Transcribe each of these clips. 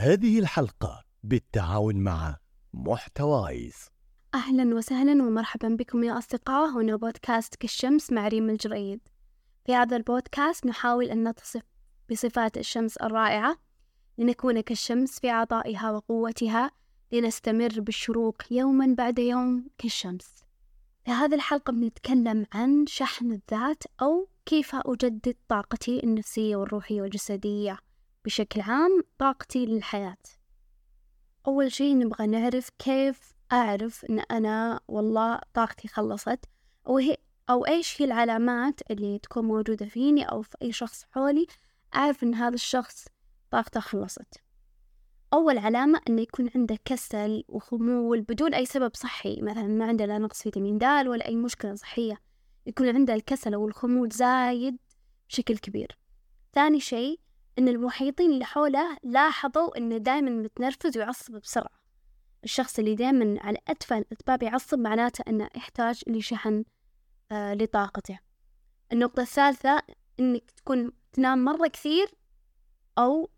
هذه الحلقة بالتعاون مع محتوايز. أهلا وسهلا ومرحبا بكم يا أصدقاء. هنا بودكاست كالشمس مع ريم الجريد. في هذا البودكاست نحاول أن نتصف بصفات الشمس الرائعة لنكون كالشمس في عطائها وقوتها لنستمر بالشروق يوما بعد يوم كالشمس. في هذه الحلقة بنتكلم عن شحن الذات أو كيف أجدد طاقتي النفسية والروحية والجسدية. بشكل عام طاقتي للحياة. أول شي نبغى نعرف كيف أعرف إن أنا والله طاقتي خلصت أو هي أو إيش هي العلامات اللي تكون موجودة فيني أو في أي شخص حولي أعرف إن هذا الشخص طاقته خلصت. أول علامة إنه يكون عنده كسل وخمول بدون أي سبب صحي مثلا ما عنده لا نقص فيتامين د ولا أي مشكلة صحية. يكون عنده الكسل أو الخمول زايد بشكل كبير. ثاني شيء إن المحيطين اللي حوله لاحظوا إنه دايما متنرفز ويعصب بسرعة. الشخص اللي دايما على أتفه الأسباب يعصب معناته إنه يحتاج لشحن آه لطاقته. النقطة الثالثة إنك تكون تنام مرة كثير أو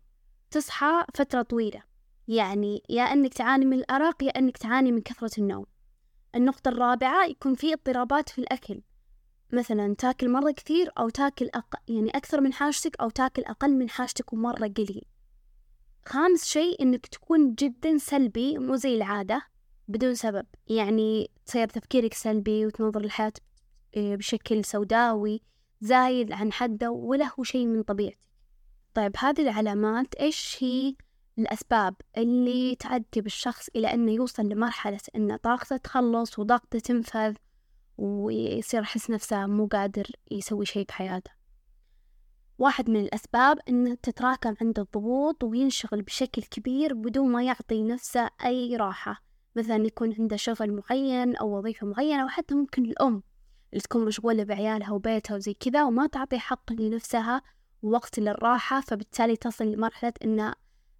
تصحى فترة طويلة. يعني يا أنك تعاني من الأرق يا أنك تعاني من كثرة النوم. النقطة الرابعة يكون في اضطرابات في الأكل. مثلا تاكل مرة كثير أو تاكل أق... يعني أكثر من حاجتك أو تاكل أقل من حاجتك ومرة قليل. خامس شيء إنك تكون جدا سلبي مو زي العادة بدون سبب. يعني تصير تفكيرك سلبي وتنظر الحياة بشكل سوداوي زايد عن حده ولا هو شيء من طبيعتك. طيب هذه العلامات إيش هي؟ الأسباب اللي تؤدي بالشخص إلى أنه يوصل لمرحلة أن طاقته تخلص وطاقته تنفذ ويصير يحس نفسه مو قادر يسوي شيء بحياته. واحد من الأسباب أنه تتراكم عنده الضغوط وينشغل بشكل كبير بدون ما يعطي نفسه أي راحة. مثلا يكون عنده شغل معين أو وظيفة معينة أو حتى ممكن الأم اللي تكون مشغولة بعيالها وبيتها وزي كذا وما تعطي حق لنفسها ووقت للراحة فبالتالي تصل لمرحلة أنها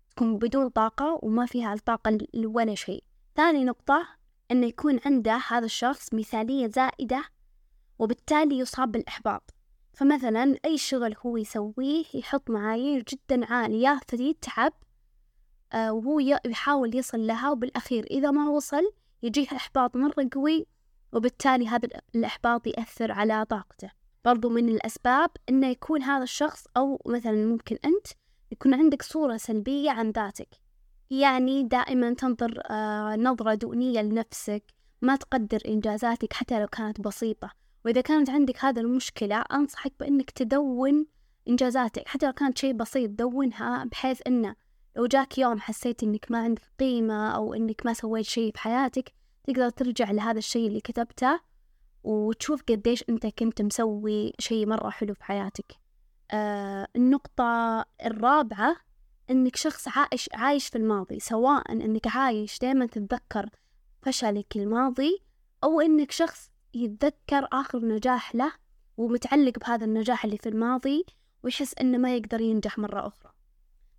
تكون بدون طاقة وما فيها الطاقة ولا شيء. ثاني نقطة أنه يكون عنده هذا الشخص مثالية زائدة وبالتالي يصاب بالإحباط. فمثلا أي شغل هو يسويه يحط معايير جدا عالية فيتعب آه وهو يحاول يصل لها وبالأخير إذا ما وصل يجيه إحباط مرة قوي وبالتالي هذا الإحباط يأثر على طاقته. برضو من الأسباب إنه يكون هذا الشخص أو مثلا ممكن أنت يكون عندك صورة سلبية عن ذاتك. يعني دائما تنظر آه نظرة دونية لنفسك ما تقدر إنجازاتك حتى لو كانت بسيطة. وإذا كانت عندك هذا المشكلة أنصحك بأنك تدون إنجازاتك حتى لو كانت شيء بسيط دونها بحيث أنه لو جاك يوم حسيت إنك ما عندك قيمة أو إنك ما سويت شيء بحياتك تقدر ترجع لهذا الشيء اللي كتبته وتشوف قديش أنت كنت مسوي شيء مرة حلو في حياتك آه النقطة الرابعة أنك شخص عايش عايش في الماضي سواء أنك عايش دائما تتذكر فشلك الماضي أو أنك شخص يتذكر آخر نجاح له ومتعلق بهذا النجاح اللي في الماضي ويحس أنه ما يقدر ينجح مرة أخرى.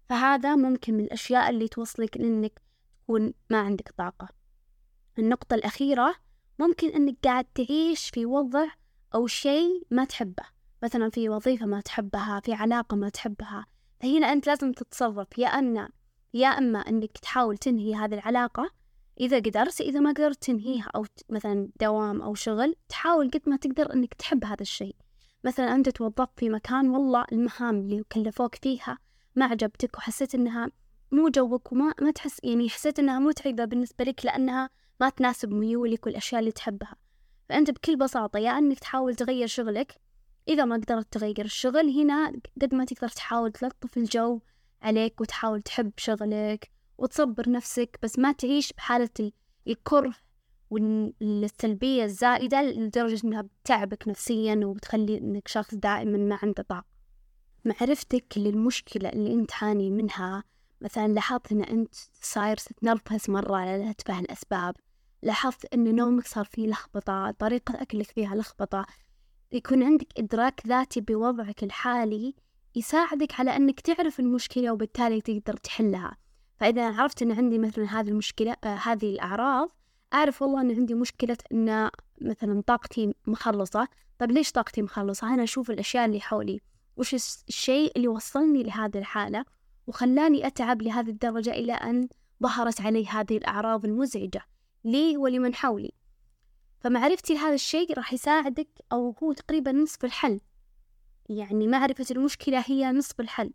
فهذا ممكن من الأشياء اللي توصلك لأنك تكون ما عندك طاقة. النقطة الأخيرة ممكن أنك قاعد تعيش في وضع أو شيء ما تحبه. مثلا في وظيفة ما تحبها في علاقة ما تحبها فهنا أنت لازم تتصرف. يا أن يا أما أنك تحاول تنهي هذه العلاقة إذا قدرت إذا ما قدرت تنهيها أو مثلا دوام أو شغل تحاول قد ما تقدر أنك تحب هذا الشيء. مثلا أنت توظفت في مكان والله المهام اللي كلفوك فيها ما عجبتك وحسيت أنها مو جوك وما ما تحس يعني حسيت أنها متعبة بالنسبة لك لأنها ما تناسب ميولك والأشياء اللي تحبها. فأنت بكل بساطة يا أنك تحاول تغير شغلك إذا ما قدرت تغير الشغل هنا قد ما تقدر تحاول تلطف الجو عليك وتحاول تحب شغلك وتصبر نفسك بس ما تعيش بحالة الكره والسلبية الزائدة لدرجة إنها بتعبك نفسيا وبتخلي إنك شخص دائما ما عنده طاقة. معرفتك للمشكلة اللي أنت تعاني منها مثلا لاحظت إن أنت صاير تتنرفز مرة على أتفه الأسباب لاحظت إن نومك صار فيه لخبطة طريقة أكلك فيها لخبطة يكون عندك إدراك ذاتي بوضعك الحالي يساعدك على أنك تعرف المشكلة وبالتالي تقدر تحلها. فإذا عرفت أن عندي مثلا هذه المشكلة آه هذه الأعراض أعرف والله أن عندي مشكلة أن مثلا طاقتي مخلصة. طيب ليش طاقتي مخلصة؟ أنا أشوف الأشياء اللي حولي. وش الشيء اللي وصلني لهذه الحالة وخلاني أتعب لهذه الدرجة إلى أن ظهرت علي هذه الأعراض المزعجة. لي ولمن حولي؟ فمعرفتي لهذا الشيء راح يساعدك أو هو تقريبا نصف الحل. يعني معرفة المشكلة هي نصف الحل.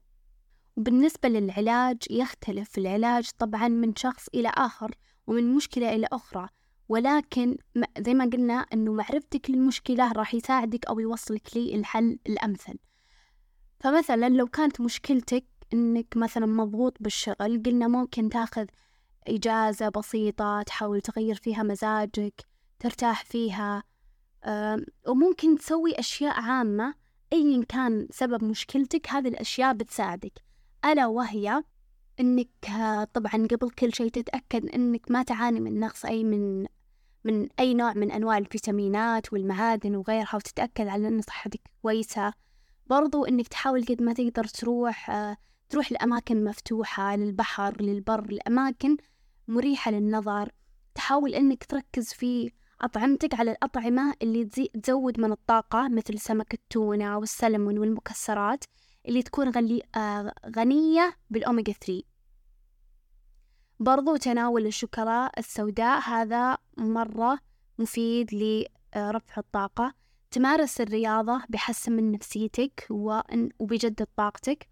وبالنسبة للعلاج يختلف العلاج طبعا من شخص إلى آخر ومن مشكلة إلى أخرى. ولكن زي ما قلنا أنه معرفتك للمشكلة راح يساعدك أو يوصلك للحل الأمثل. فمثلا لو كانت مشكلتك أنك مثلا مضغوط بالشغل قلنا ممكن تاخذ إجازة بسيطة تحاول تغير فيها مزاجك. ترتاح فيها. وممكن تسوي أشياء عامة أيا كان سبب مشكلتك هذه الأشياء بتساعدك. ألا وهي إنك طبعا قبل كل شيء تتأكد إنك ما تعاني من نقص أي من من أي نوع من أنواع الفيتامينات والمعادن وغيرها وتتأكد على أن صحتك كويسة. برضو إنك تحاول قد ما تقدر تروح تروح لأماكن مفتوحة للبحر للبر الأماكن مريحة للنظر. تحاول إنك تركز في أطعمتك على الأطعمة اللي تزود من الطاقة مثل سمك التونة والسلمون والمكسرات اللي تكون غلي آه غنية بالأوميجا 3 برضو تناول الشوكولا السوداء هذا مرة مفيد لرفع الطاقة. تمارس الرياضة بيحسن من نفسيتك وبيجدد طاقتك.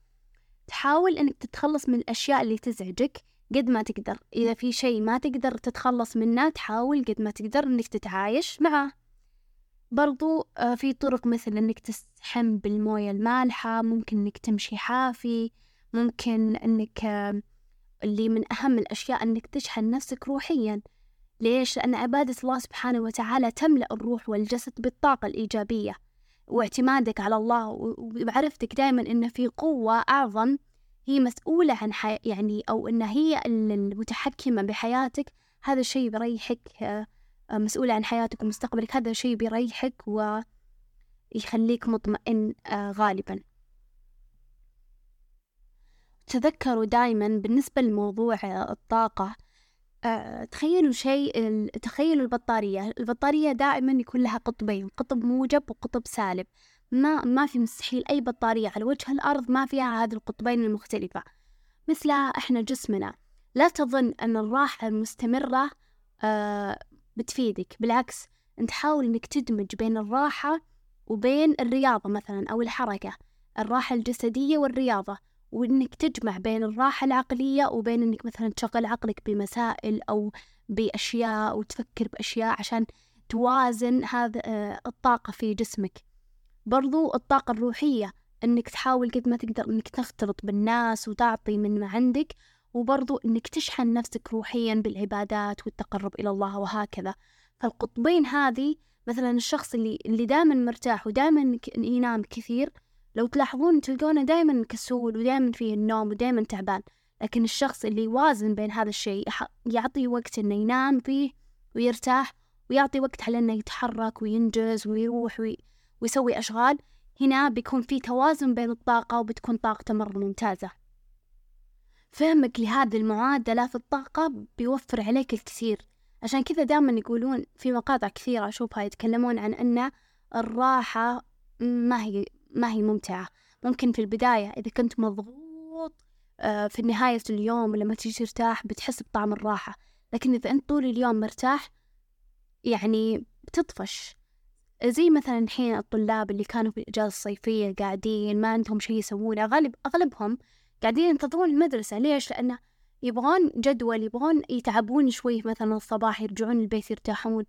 تحاول إنك تتخلص من الأشياء اللي تزعجك. قد ما تقدر. إذا في شيء ما تقدر تتخلص منه تحاول قد ما تقدر إنك تتعايش معه. برضو آه، في طرق مثل إنك تستحم بالموية المالحة ممكن إنك تمشي حافي ممكن إنك آه، اللي من أهم الأشياء إنك تشحن نفسك روحيا. ليش؟ لأن عبادة الله سبحانه وتعالى تملأ الروح والجسد بالطاقة الإيجابية. واعتمادك على الله ومعرفتك دائما أن في قوة أعظم هي مسؤولة عن حي... يعني أو أن هي المتحكمة بحياتك هذا الشيء بيريحك آه، مسؤولة عن حياتك ومستقبلك هذا الشيء بيريحك ويخليك مطمئن آه، غالبا. تذكروا دائما بالنسبة لموضوع الطاقة آه، تخيلوا شيء تخيلوا البطارية البطارية دائما يكون لها قطبين قطب موجب وقطب سالب. ما ما في مستحيل أي بطارية على وجه الأرض ما فيها هذه القطبين المختلفة. مثلها إحنا جسمنا لا تظن أن الراحة المستمرة آه بتفيدك. بالعكس أنت حاول أنك تدمج بين الراحة وبين الرياضة مثلا أو الحركة الراحة الجسدية والرياضة وإنك تجمع بين الراحة العقلية وبين إنك مثلا تشغل عقلك بمسائل أو بأشياء وتفكر بأشياء عشان توازن هذا آه، الطاقة في جسمك. برضو الطاقة الروحية إنك تحاول قد ما تقدر إنك تختلط بالناس وتعطي من ما عندك وبرضو إنك تشحن نفسك روحيا بالعبادات والتقرب إلى الله وهكذا. فالقطبين هذه مثلا الشخص اللي اللي دائما مرتاح ودائما ينام كثير لو تلاحظون تلقونه دائما كسول ودائما فيه النوم ودائما تعبان. لكن الشخص اللي يوازن بين هذا الشيء يعطي وقت إنه ينام فيه ويرتاح ويعطي وقت على إنه يتحرك وينجز ويروح وي... ويسوي أشغال هنا بيكون في توازن بين الطاقة وبتكون طاقته مرة ممتازة. فهمك لهذه المعادلة في الطاقة بيوفر عليك الكثير. عشان كذا دائما يقولون في مقاطع كثيرة أشوفها يتكلمون عن أن الراحة ما هي ما هي ممتعة. ممكن في البداية إذا كنت مضغوط آه، في نهاية اليوم لما تيجي ترتاح بتحس بطعم الراحة. لكن إذا أنت طول اليوم مرتاح يعني بتطفش. زي مثلا الحين الطلاب اللي كانوا في الإجازة الصيفية قاعدين ما عندهم شيء يسوونه غالب أغلبهم قاعدين ينتظرون المدرسة. ليش؟ لأنه يبغون جدول يبغون يتعبون شوي مثلا الصباح يرجعون البيت يرتاحون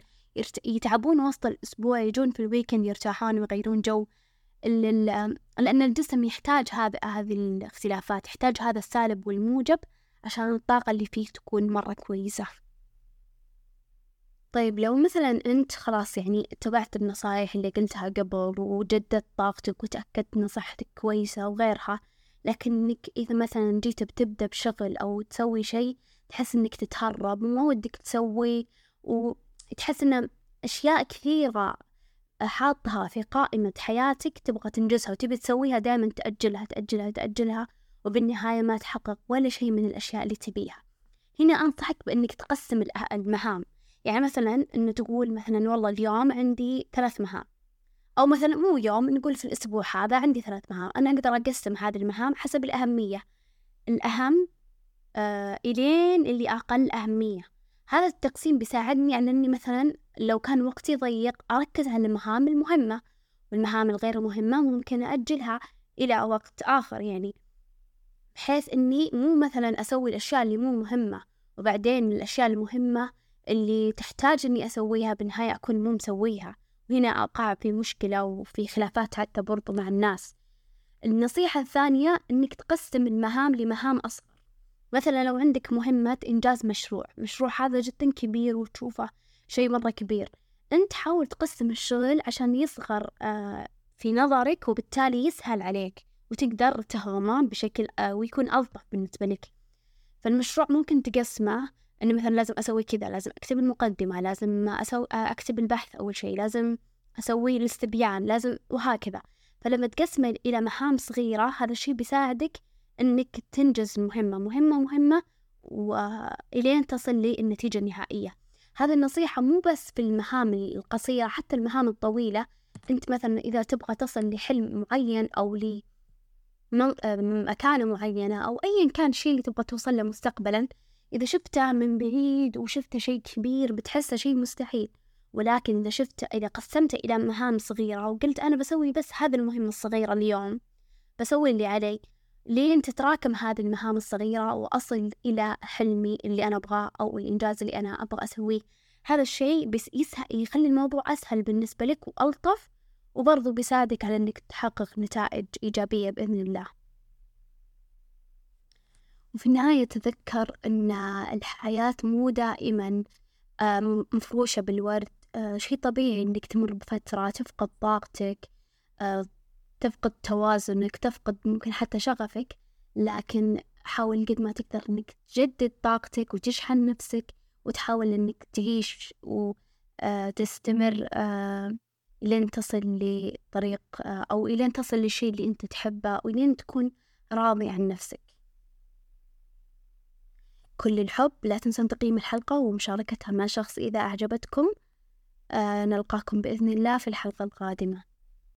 يتعبون وسط الأسبوع يجون في ال weekend يرتاحون ويغيرون جو. لأن الجسم يحتاج هذا هذه الاختلافات يحتاج هذا السالب والموجب عشان الطاقة اللي فيه تكون مرة كويسة. طيب لو مثلا أنت خلاص يعني اتبعت النصايح اللي قلتها قبل وجددت طاقتك وتأكدت إن صحتك كويسة وغيرها لكنك إذا مثلا جيت بتبدأ بشغل أو تسوي شيء تحس إنك تتهرب وما ودك تسوي وتحس إن أشياء كثيرة حاطها في قائمة حياتك تبغى تنجزها وتبي تسويها دائما تأجلها تأجلها تأجلها وبالنهاية ما تحقق ولا شيء من الأشياء اللي تبيها. هنا أنصحك بأنك تقسم المهام. يعني مثلا أنه تقول مثلا والله اليوم عندي ثلاث مهام. أو مثلا مو يوم نقول في الأسبوع هذا عندي ثلاث مهام. أنا أقدر أقسم هذه المهام حسب الأهمية. الأهم آه إلين اللي أقل أهمية. هذا التقسيم بيساعدني على أني مثلا لو كان وقتي ضيق أركز على المهام المهمة. والمهام الغير مهمة ممكن أجلها إلى وقت آخر يعني. بحيث إني مو مثلا أسوي الأشياء اللي مو مهمة وبعدين الأشياء المهمة اللي تحتاج إني أسويها بالنهاية أكون مو مسويها. وهنا أقع في مشكلة وفي خلافات حتى برضو مع الناس. النصيحة الثانية إنك تقسم المهام لمهام أصغر. مثلا لو عندك مهمة إنجاز مشروع مشروع هذا جدا كبير وتشوفه شيء مرة كبير. أنت حاول تقسم الشغل عشان يصغر آه، في نظرك وبالتالي يسهل عليك وتقدر تهضمه بشكل آه، ويكون ألطف بالنسبة لك. فالمشروع ممكن تقسمه أنه مثلا لازم أسوي كذا لازم أكتب المقدمة لازم أسوي أكتب البحث أول شيء لازم أسوي الاستبيان لازم وهكذا. فلما تقسمه إلى مهام صغيرة هذا الشيء بيساعدك إنك تنجز المهمة مهمة مهمة وإلين تصل للنتيجة النهائية. هذه النصيحة مو بس في المهام القصيرة حتى المهام الطويلة. أنت مثلا إذا تبغى تصل لحلم معين أو لمكانة معينة أو أيا كان شيء اللي تبغى توصل له مستقبلا إذا شفته من بعيد وشفته شيء كبير بتحسه شيء مستحيل. ولكن إذا شفته إذا قسمته إلى مهام صغيرة وقلت أنا بسوي بس هذه المهمة الصغيرة اليوم بسوي اللي علي. لين تتراكم هذه المهام الصغيرة وأصل إلى حلمي اللي أنا أبغاه أو الإنجاز اللي أنا أبغى أسويه؟ هذا الشيء بس يخلي الموضوع أسهل بالنسبة لك وألطف وبرضو بيساعدك على أنك تحقق نتائج إيجابية بإذن الله. وفي النهاية تذكر أن الحياة مو دائما مفروشة بالورد. آه، شيء طبيعي إنك تمر بفترة تفقد طاقتك آه، تفقد توازنك تفقد ممكن حتى شغفك. لكن حاول قد ما تقدر إنك تجدد طاقتك وتشحن نفسك وتحاول إنك تعيش وتستمر آه، لين تصل لطريق أو إلين تصل للشيء اللي أنت تحبه ولين تكون راضي عن نفسك. كل الحب لا تنسون تقييم الحلقة ومشاركتها مع شخص إذا أعجبتكم. آه نلقاكم بإذن الله في الحلقة القادمة.